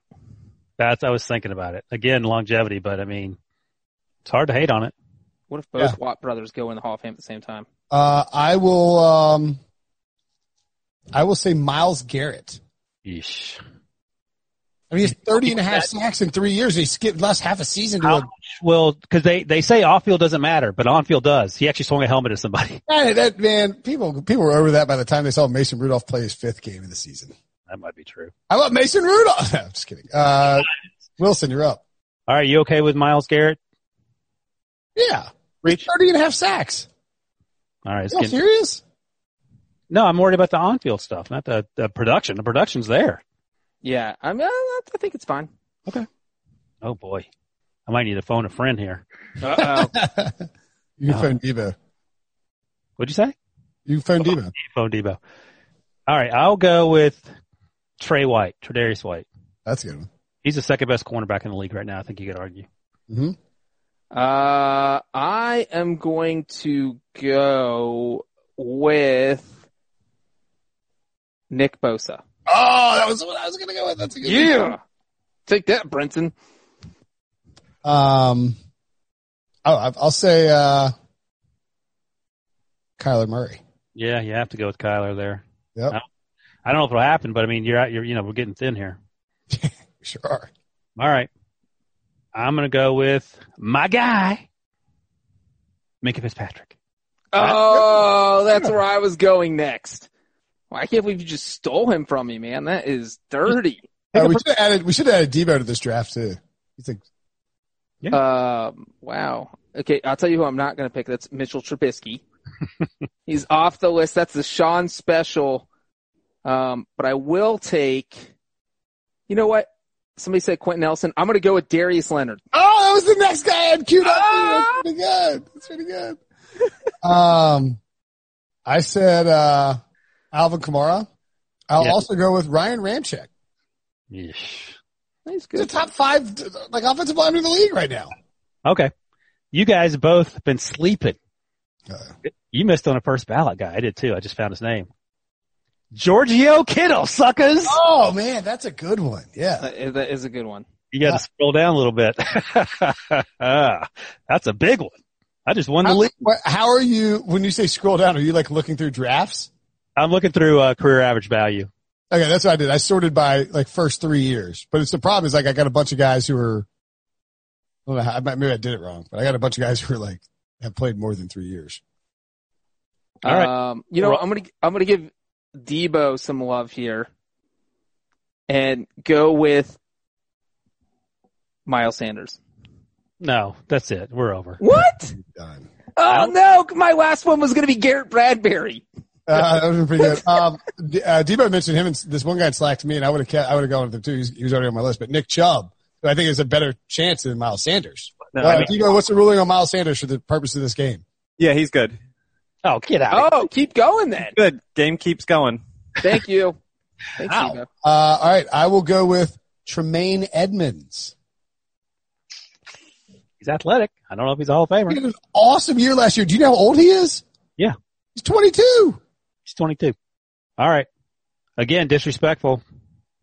that's I was thinking about it again. Longevity, but I mean, it's hard to hate on it. What if both Yeah. Watt brothers go in the Hall of Fame at the same time? Uh, I will, um, I will say Myles Garrett. Yeesh. I mean, he's 30 and a half sacks in three years. He skipped last half a season to a will because they they say off field doesn't matter, but on field does. He actually swung a helmet at somebody. <laughs> Hey, that man, people people were over that by the time they saw Mason Rudolph play his fifth game of the season. That might be true. I love Mason Rudolph. <laughs> No, I'm just kidding. Uh, Wilson, you're up. All right, you okay with Myles Garrett? Yeah. Reach. 30 and a half sacks. All right, You getting, serious? no, I'm worried about the on field stuff, not the, the production. The production's there. Yeah, I mean, I, I think it's fine. Okay. Oh boy, I might need to phone a friend here. Uh oh. <laughs> You can No. phone Debo. What'd you say? You can phone Debo. Phone Debo. All right, I'll go with Tre White, Tre'Davious White. That's a good one. He's the second best cornerback in the league right now. I think you could argue. hmm Uh, I am going to go with Nick Bosa. Oh, that was what I was going to go with. That's a good one. Yeah. Take that, Brenton. Um, oh, I- I'll say, uh, Kyler Murray. Yeah, you have to go with Kyler there. Yep. I don't know if it'll happen, but I mean, you're out. You're you know we're getting thin here. <laughs> Sure are. All right, I'm gonna go with my guy, Minkah Fitzpatrick. Oh, that's where I was going next. Well, I can't believe you just stole him from me, man. That is dirty. Uh, we should have added, we should have added Debo to this draft too. He's like, Um, wow. Okay, I'll tell you who I'm not going to pick. That's Mitchell Trubisky. <laughs> He's off the list. That's the Sean special. Um, but I will take. You know what? Somebody said Quenton Nelson. I'm going to go with Darius Leonard. oh, that was the next guy I had queued up. Ah! That's pretty good. That's pretty good. <laughs> um, I said, uh, Alvin Kamara. I'll Yeah. also go with Ryan Ramczyk. Yeesh. He's He's good. a top five, like offensive lineman in the league right now. Okay, you guys have both been sleeping. Uh, You missed on a first ballot guy. I did too. I just found his name. Giorgio Kittle, suckers. oh man, that's a good one. Yeah. Uh, that- that is a good one. You got to uh. scroll down a little bit. <laughs> Ah, that's a big one. I just won the How, league. how are you, when you say scroll down, are you like looking through drafts? I'm looking through uh, career average value. Okay, that's what I did. I sorted by like first three years, but it's the problem is like I got a bunch of guys who are, I don't know how, maybe I did it wrong, but I got a bunch of guys who are like, have played more than three years. All right. Um, you know. I'm gonna I'm gonna give Debo some love here, and go with Miles Sanders. No, that's it. We're over. What? Done. Oh no! My last one was gonna be Garrett Bradbury. Uh, that was pretty good. Um, D- uh, Debo mentioned him and this one guy in Slack to me, and I would have kept, I would have gone with him too. He's, he was already on my list, but Nick Chubb, who I think is a better chance than Miles Sanders. No, Uh, I mean, Debo, what's the ruling on Miles Sanders for the purpose of this game? yeah, he's good. Oh, get out. Oh, keep going then. Good. Game keeps going. Thank you. <laughs> Thanks, Ow. Debo. Uh, all right, I will go with Tremaine Edmunds. He's athletic. I don't know if he's a Hall of Famer. He had an awesome year last year. Do you know how old he is? Yeah. He's 22. He's 22. All right. Again, disrespectful.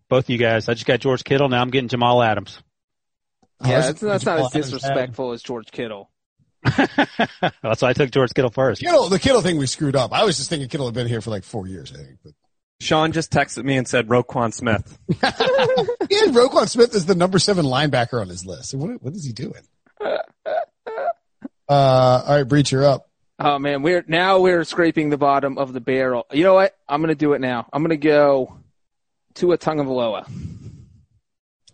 Both of you guys. I just got George Kittle. Now I'm getting Jamal Adams. Oh, Yeah, that's- that's, that's not as Adams disrespectful as George Kittle. <laughs> That's why I took George Kittle first. Kittle, the Kittle thing we screwed up. I was just thinking Kittle had been here for like four years, I think. But Sean just texted me and said Roquan Smith. <laughs> yeah, Roquan Smith is the number seven linebacker on his list. What, what is he doing? <laughs> Uh, all right, Breech, you're up. Oh man, we're now we're scraping the bottom of the barrel. You know what? I'm gonna do it now. I'm gonna go to a Tagovailoa.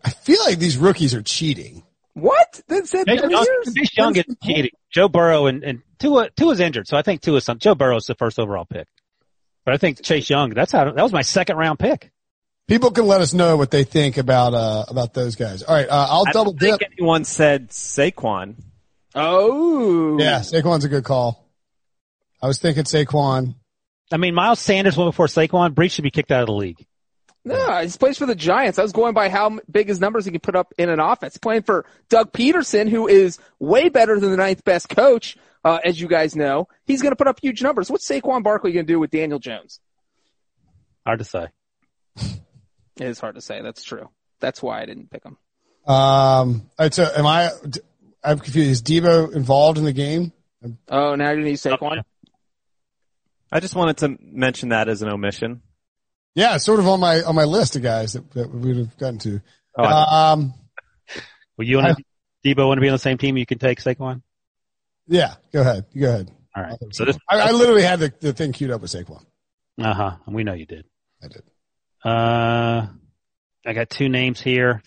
I feel like these rookies are cheating. What? That said Chase Young. Chase Young is cheating. Joe Burrow and, and Tua, Tua's injured, so I think Tua's some, Joe Burrow's the first overall pick. But I think Chase Young, that's how, that was my second round pick. People can let us know what they think about uh about those guys. All right, uh, I'll I double don't think dip. anyone said Saquon. Oh, Yeah, Saquon's a good call. I was thinking Saquon. I mean, Miles Sanders went before Saquon. Breech should be kicked out of the league. No, he plays for the Giants. I was going by how big his numbers he can put up in an offense. He's playing for Doug Pederson, who is way better than the ninth best coach, uh, as you guys know. He's going to put up huge numbers. What's Saquon Barkley going to do with Daniel Jones? Hard to say. <laughs> It is hard to say. That's true. That's why I didn't pick him. Um, all right, so am I? I'm confused. Is Debo involved in the game? Oh, now you need going to use Saquon? I just wanted to mention that as an omission. Yeah, sort of on my on my list of guys that, that we would have gotten to. Oh, um, well, you want to, Debo want to be on the same team? You can take Saquon. yeah, go ahead. Go ahead. All right. So this, I, I literally had the, the thing queued up with Saquon. uh huh. And We know you did. I did. Uh, I got two names here.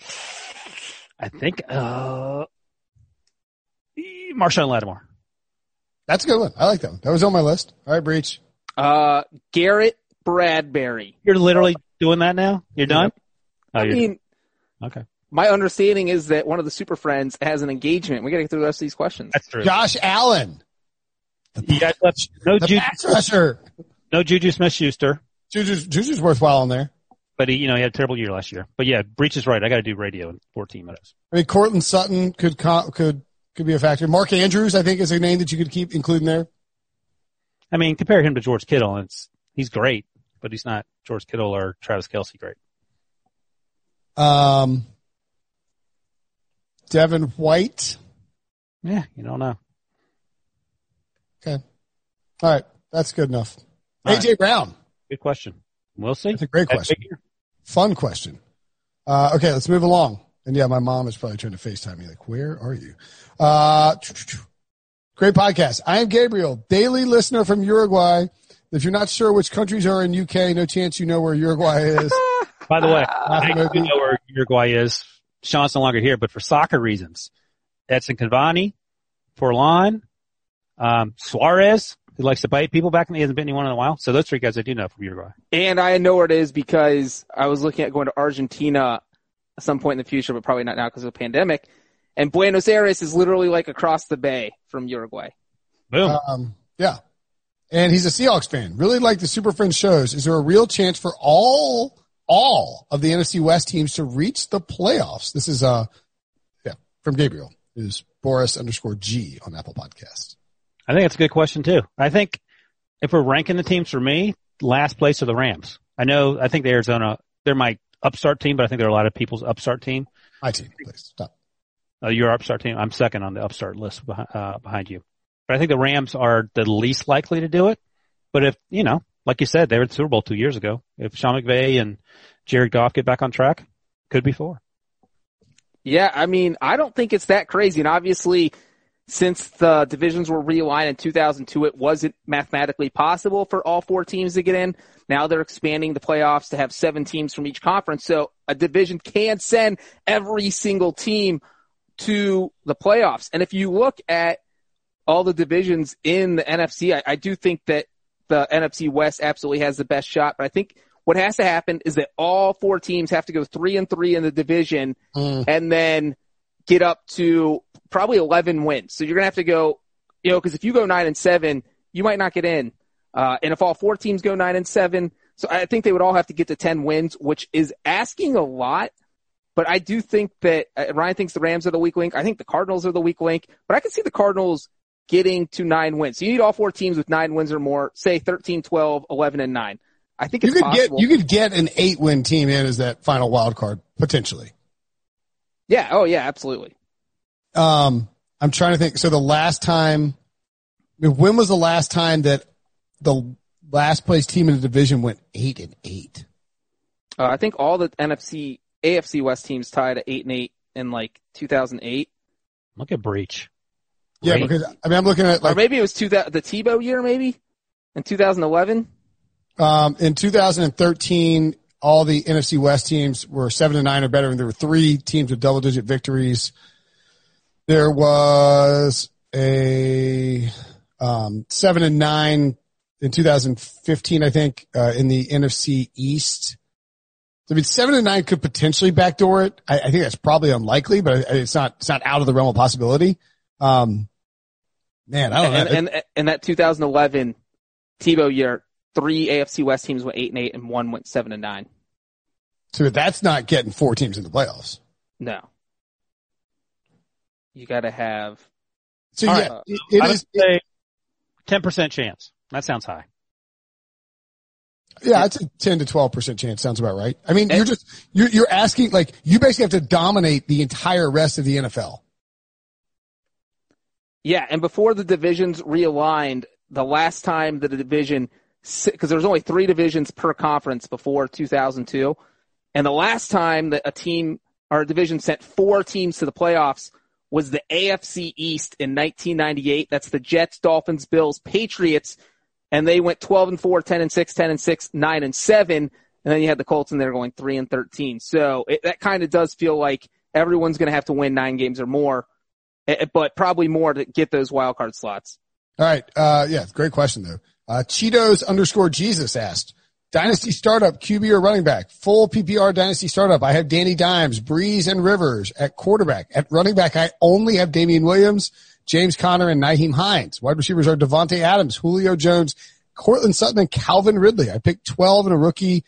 I think uh, Marshon Lattimore. That's a good one. I like that one. That was on my list. All right, Breech. Uh, Garrett Bradbury. You're literally doing that now. You're done. Oh, I you're mean, okay. my understanding is that one of the super friends has an engagement. We got to get through the rest of these questions. That's true. Josh Allen, You guys left no the Juju, pass rusher. no Juju Smith-Schuster, Juju's, Juju's worthwhile in there. but he, you know, he had a terrible year last year. But yeah, Breech is right. I got to do radio in 14 minutes. I mean, Courtland Sutton could could could be a factor. Mark Andrews, I think, is a name that you could keep including there. I mean, compare him to George Kittle, and it's he's great, but he's not George Kittle or Travis Kelce great. Um, Devin White. Yeah, you don't know. Okay. All right. That's good enough. All AJ Brown. Good question. We'll see. That's a great question. Fun question. Uh, okay, let's move along. And yeah, my mom is probably trying to FaceTime me. Like, where are you? Uh, great podcast. I am Gabriel, daily listener from Uruguay. If you're not sure which countries are in UK, no chance you know where Uruguay is. <laughs> By the way, I maybe. do know where Uruguay is. Sean's no longer here, but for soccer reasons, Edinson Cavani, Forlan, um, Suarez, who likes to bite people back, and he hasn't been anyone in a while. So those three guys I do know from Uruguay. And I know where it is because I was looking at going to Argentina at some point in the future, but probably not now because of the pandemic. And Buenos Aires is literally like across the bay from Uruguay. Boom. Um, yeah. And he's a Seahawks fan. Really like the Super Friends shows. Is there a real chance for all, all of the NFC West teams to reach the playoffs? This is, uh, yeah, from Gabriel is Boris underscore G on Apple Podcasts. I think that's a good question too. I think if we're ranking the teams for me, last place are the Rams. I know, I think the Arizona, they're my upstart team, but I think they're a lot of people's upstart team. My team, please stop. Uh, your upstart team. I'm second on the upstart list behind, uh, behind you. But I think the Rams are the least likely to do it. But if, you know, like you said, they were at the Super Bowl two years ago. If Sean McVay and Jared Goff get back on track, could be four. Yeah, I mean, I don't think it's that crazy. And obviously, since the divisions were realigned in 2002, it wasn't mathematically possible for all four teams to get in. Now they're expanding the playoffs to have seven teams from each conference. So a division can send every single team to the playoffs. And if you look at all the divisions in the NFC, I, I do think that the NFC West absolutely has the best shot. But I think what has to happen is that all four teams have to go three and three in the division Mm. and then get up to probably 11 wins. So you're going to have to go, you know, cause if you go nine and seven, you might not get in. Uh, and if all four teams go nine and seven, so I think they would all have to get to 10 wins, which is asking a lot. But I do think that uh, Ryan thinks the Rams are the weak link. I think the Cardinals are the weak link, but I can see the Cardinals getting to nine wins. So you need all four teams with nine wins or more, say 13, 12, 11, and nine. I think You could possible. get, you could get an eight win team in as that final wild card potentially. yeah. Oh yeah, absolutely. Um, I'm trying to think. So the last time, I mean, when was the last time that the last place team in the division went eight and eight? Uh, I think all the NFC, AFC West teams tied at eight and eight in like 2008, Look at Breech. Yeah, Great. because I mean, I'm looking at or like maybe it was two the Tebow year, maybe in 2011. um, in 2013, all the NFC West teams were seven and nine or better, and there were three teams with double digit victories. There was a um, seven and nine in 2015, I think, uh, in the NFC East. I mean, seven and nine could potentially backdoor it. I, I think that's probably unlikely, but it's not. It's not out of the realm of possibility. Um, man, I don't And, know. and and that 2011 Tebow year, three AFC West teams went eight and eight, and one went seven and nine. so that's not getting four teams in the playoffs. No, you got to have. So All yeah, right. it, it I would say 10% chance. That sounds high. Yeah, it's a ten to twelve percent chance. Sounds about right. I mean, you're just you're you're asking like you basically have to dominate the entire rest of the NFL. Yeah, and before the divisions realigned, the last time that the division because there was only three divisions per conference before 2002. And the last time that a team or a division sent four teams to the playoffs was the AFC East in 1998. That's the Jets, Dolphins, Bills, Patriots. And they went 12 and 4, 10 and 6, 10 and 6, 9 and 7. And then you had the Colts in there going 3 and 13. So it, that kind of does feel like everyone's going to have to win nine games or more, eh, eh, but probably more to get those wild card slots. All right. Uh, yeah, great question though. Uh, Cheetos underscore Jesus asked, Dynasty startup, QB or running back, full PPR dynasty startup. I have Danny Dimes, Brees and Rivers at quarterback. At running back, I only have Damien Williams, James Conner and Nyheim Hines. Wide receivers are Davante Adams, Julio Jones, Courtland Sutton and Calvin Ridley. I picked 12 in a rookie.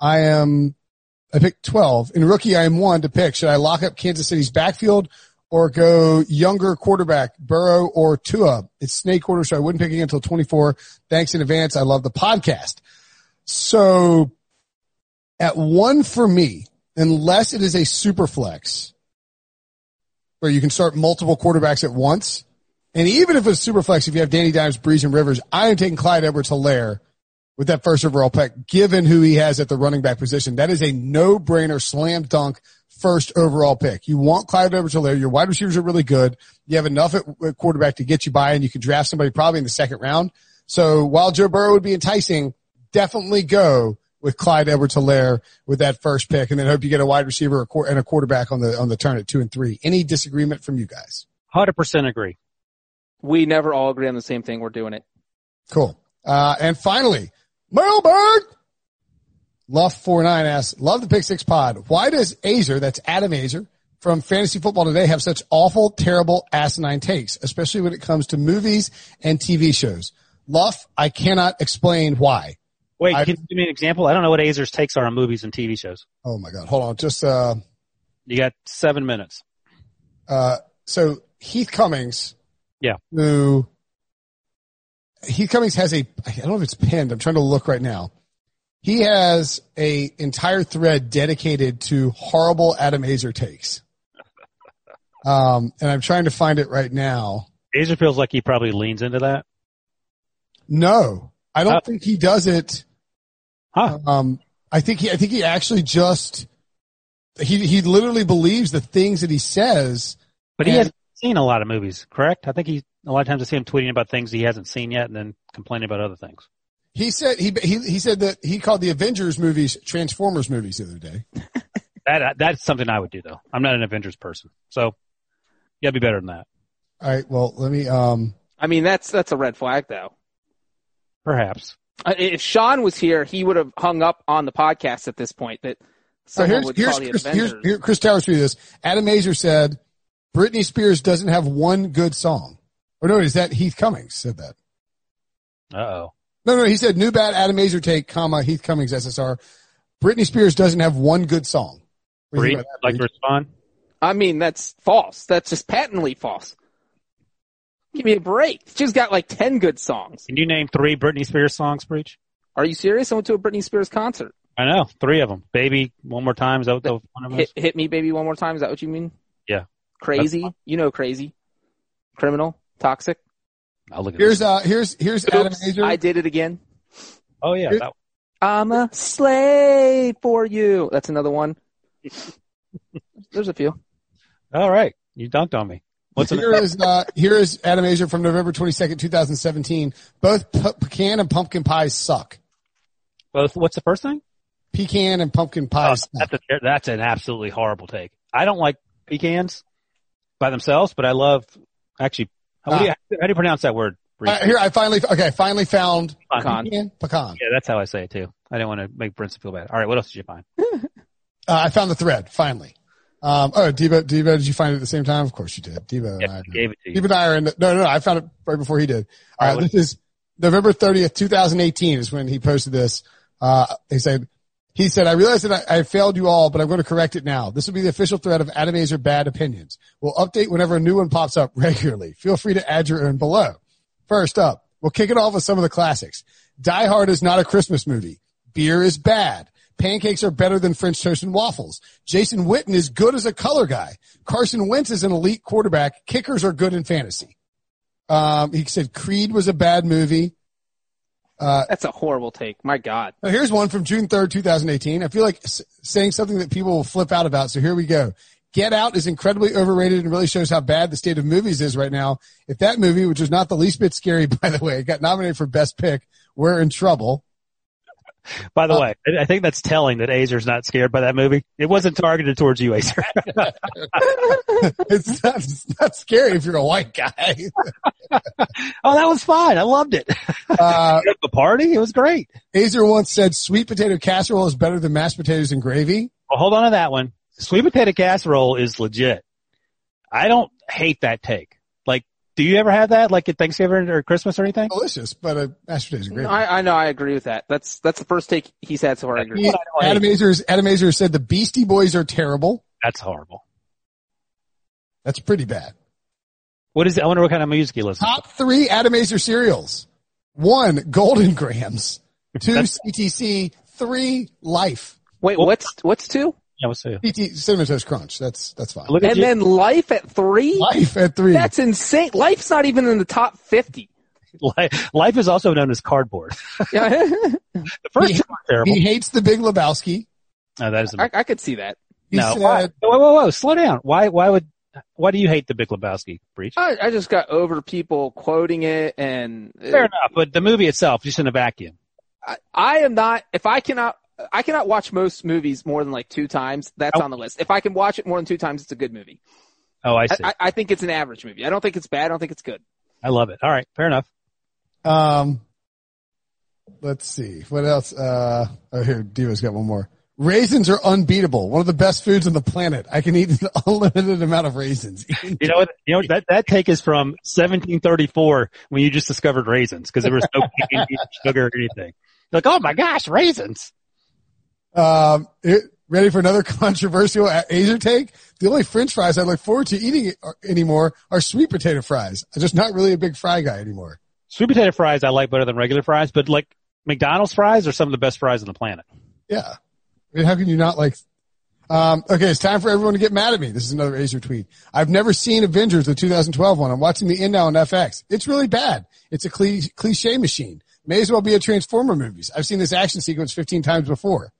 I am, I picked 12 in a rookie. I am one to pick. Should I lock up Kansas City's backfield or go younger quarterback, Burrow or Tua? It's snake order, so I wouldn't pick again until 24. Thanks in advance. I love the podcast. So at one for me, unless it is a super flex where you can start multiple quarterbacks at once, and even if it's super flex, if you have Danny Dimes, Brees, and Rivers, I am taking Clyde Edwards Helaire with that first overall pick, given who he has at the running back position. That is a no brainer slam dunk first overall pick. You want Clyde Edwards Helaire. Your wide receivers are really good. You have enough at quarterback to get you by and you can draft somebody probably in the second round. So while Joe Burrow would be enticing, definitely go with Clyde Edwards Helaire with that first pick and then hope you get a wide receiver and a quarterback on the, on the turn at two and three. Any disagreement from you guys? 100% agree. We never all agree on the same thing. We're doing it. Cool. Uh, and finally, Mailbag! Luff49 asks, love the Pick Six pod. Why does Aizer, that's Adam Aizer, from Fantasy Football Today have such awful, terrible, asinine takes, especially when it comes to movies and TV shows? Luff, I cannot explain why. Wait, I, can you give me an example? I don't know what Aizer's takes are on movies and TV shows. Oh my God. Hold on. Just, uh, you got seven minutes. Uh, so Heath Cummings. Yeah. Who, Heath Cummings has a, I don't know if it's pinned. I'm trying to look right now. He has a entire thread dedicated to horrible Adam Aizer takes. <laughs> Um, and I'm trying to find it right now. Aizer feels like he probably leans into that. No, I don't uh, think he does it. Huh. Um, I think he, I think he actually just, he, he literally believes the things that he says. But he hasn't seen a lot of movies, correct? I think he, a lot of times I see him tweeting about things he hasn't seen yet and then complaining about other things. He said, he, he, he said that he called the Avengers movies Transformers movies the other day. <laughs> that, that's something I would do though. I'm not an Avengers person. So you gotta be better than that. All right. Well, let me, um, I mean, that's, that's a red flag though. Perhaps. Uh, if Sean was here, he would have hung up on the podcast at this point. That so here's, here's, Chris, here's, here, Chris Towers through this. Adam Aizer said Britney Spears doesn't have one good song. Or no, is that Heath Cummings said that? Uh oh. No, no, he said new bad Adam Aizer take, comma Heath Cummings SSR. Britney Spears doesn't have one good song. Bree, like respond? I mean, that's false. That's just patently false. Give me a break. She's got like 10 good songs. Can you name three Britney Spears songs, Breech? Are you serious? I went to a Britney Spears concert. I know. Three of them. Baby, one more time. Is that what the one of hit, hit me, baby, one more time. Is that what you mean? Yeah. Crazy. You know, crazy. Criminal. Toxic. I'll look at here's, uh, here's, here's Oops, Adam Aizer. I did it again. Oh yeah. That... I'm a slave for you. That's another one. <laughs> There's a few. All right. You dunked on me. What's here is uh, here is Adam Aizer from November twenty second, two thousand seventeen. Both pecan and pumpkin pies suck. Both. What's the first thing? Pecan and pumpkin pies. Oh, that's, a, that's an absolutely horrible take. I don't like pecans by themselves, but I love actually. How, do, you, how do you pronounce that word? Uh, here, I finally okay. I finally found pecan. pecan. Pecan. Yeah, that's how I say it too. I didn't want to make Brinson feel bad. All right, what else did you find? uh, I found the thread finally. Um, oh, Debo, Debo, did you find it at the same time? Of course you did. Debo and I gave it to you. Debo and I are in the, no, no, no, I found it right before he did. All right. this is November 30th, 2018 is when he posted this. Uh, he said, he said, I realize that I, I, failed you all, but I'm going to correct it now. This will be the official thread of Adam Aizer Bad Opinions. We'll update whenever a new one pops up <laughs> regularly. Feel free to add your own below. First up, we'll kick it off with some of the classics. Die Hard is not a Christmas movie. Beer is bad. Pancakes are better than French toast and waffles. Jason Witten is good as a color guy. Carson Wentz is an elite quarterback. Kickers are good in fantasy. Um, he said Creed was a bad movie. Uh, That's a horrible take. My God. here's one from June 3rd, 2018. I feel like s- saying something that people will flip out about. So here we go. Get Out is incredibly overrated and really shows how bad the state of movies is right now. If that movie, which was not the least bit scary, <laughs> by the way, got nominated for best pick, we're in trouble. <laughs> By the Uh, way, I think that's telling that Aizer's not scared by that movie. It wasn't targeted towards you, Aizer. <laughs> it's, not, it's not scary if you're a white guy. <laughs> oh, that was fine. I loved it. Uh, the party, it was great. Aizer once said sweet potato casserole is better than mashed potatoes and gravy. Well, hold on to that one. Sweet potato casserole is legit. I don't hate that take. Like, do you ever have that, like at Thanksgiving or Christmas or anything? Delicious, but uh, mashed potatoes and gravy. I, I know. I agree with that. That's that's the first take he's had so far. I agree. He- Adam Aizer, Adam Aizer said the Beastie Boys are terrible. That's horrible. That's pretty bad. What is it? I wonder what kind of music you listen to. Top three Adam Aizer cereals. One, Golden Grahams. Two, That's- CTC. Three, Life. Wait, what's what's two? Yeah, what's it? CT, Cinnamon Toast Crunch. That's, that's fine. Look And you. then life at three? Life at three. That's insane. Life's not even in the top fifty. Life, life is also known as cardboard. <laughs> Yeah, The first He- two are terrible. he hates the Big Lebowski. No, that is a, I, I could see that. He no. said, Why, whoa, whoa, whoa! Slow down. Why? Why would? Why do you hate the Big Lebowski? Breech. I, I just got over people quoting it, and uh, Fair enough, but the movie itself, just in a vacuum. I, I am not. If I cannot, I cannot watch most movies more than like two times. That's Oh. on the list. If I can watch it more than two times, it's a good movie. Oh, I I, see. I, I, I think it's an average movie. I don't think it's bad. I don't think it's good. I love it. All right, fair enough. Um, let's see what else. Uh, oh, here, Diva's got one more. Raisins are unbeatable. One of the best foods on the planet. I can eat an <laughs> unlimited amount of raisins. <laughs> You know what? You know that that take is from 1734 when you just discovered raisins because there was <laughs> no candy, sugar, or anything. You're like, oh my gosh, raisins! Um, it, ready for another <laughs> controversial a- Aizer take? The only French fries I look forward to eating anymore are sweet potato fries. I'm just not really a big fry guy anymore. Sweet potato fries I like better than regular fries, but like McDonald's fries are some of the best fries on the planet. Yeah. I mean, how can you not like, um, okay, it's time for everyone to get mad at me. This is another Aizer tweet. I've never seen Avengers, the 2012 one. I'm watching the end now on FX. It's really bad. It's a cliche machine. May as well be a Transformer movies. I've seen this action sequence 15 times before.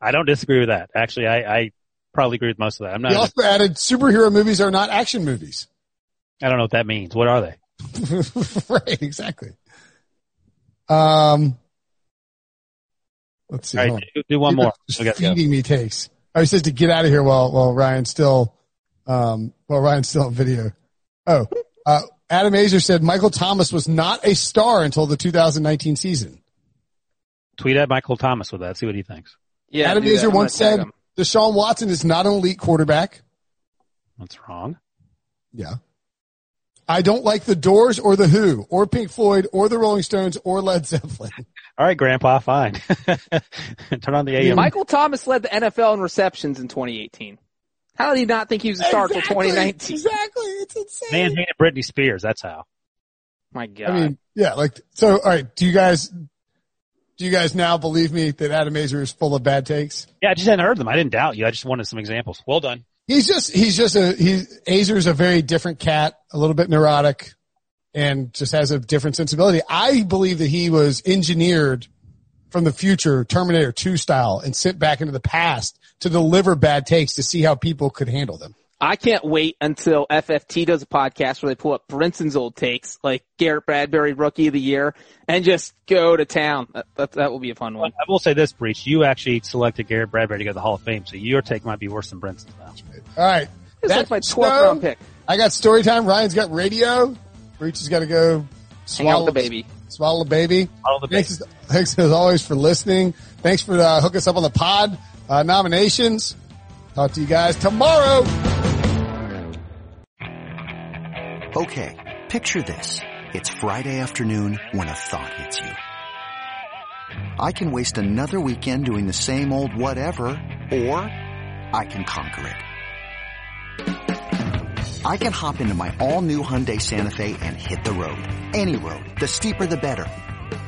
I don't disagree with that. Actually, I, I probably agree with most of that. I'm He not. also added superhero movies are not action movies. I don't know what that means. What are they? <laughs> right, exactly. Um, let's see. All hold do, do one more. Just We gotta feeding me takes. Oh, he says to get out of here while while Ryan's still um while Ryan's still on video. Oh, uh, Adam Aizer said Michael Thomas was not a star until the 2019 season. Tweet at Michael Thomas with that. See what he thinks. Yeah, Adam do. Aizer once said him. Deshaun Watson is not an elite quarterback. What's wrong? Yeah. I don't like the Doors or the Who or Pink Floyd or the Rolling Stones or Led Zeppelin. <laughs> All right, Grandpa, fine. <laughs> Turn on the AM. Michael Thomas led the NFL in receptions in 2018. How did he not think he was a star until 2019? Exactly. It's insane. Man hated Britney Spears. That's how. My God. I mean, yeah, like, so, all right. Do you guys, do you guys now believe me that Adam Aizer is full of bad takes? Yeah, I just hadn't heard them. I didn't doubt you. I just wanted some examples. Well done. He's just, he's just a, he, Aizer's a very different cat, a little bit neurotic and just has a different sensibility. I believe that he was engineered from the future, Terminator 2 style and sent back into the past to deliver bad takes to see how people could handle them. I can't wait until FFT does a podcast where they pull up Brinson's old takes, like Garrett Bradbury Rookie of the Year, and just go to town. That, that, that will be a fun one. I will say this, Breech. You actually selected Garrett Bradbury to go to the Hall of Fame, so your take might be worse than Brinson's now. All right. It's like That's my the 12th show. round pick. I got story time. Ryan's got radio. Breech has got to go swallow the baby. Swallow the baby. Follow the Thanks, thanks as always for listening. Thanks for uh, hooking us up on the pod uh, nominations. Talk to you guys tomorrow. Okay, picture this. It's Friday afternoon when a thought hits you. I can waste another weekend doing the same old whatever, or I can conquer it. I can hop into my all-new Hyundai Santa Fe and hit the road. Any road. The steeper the better.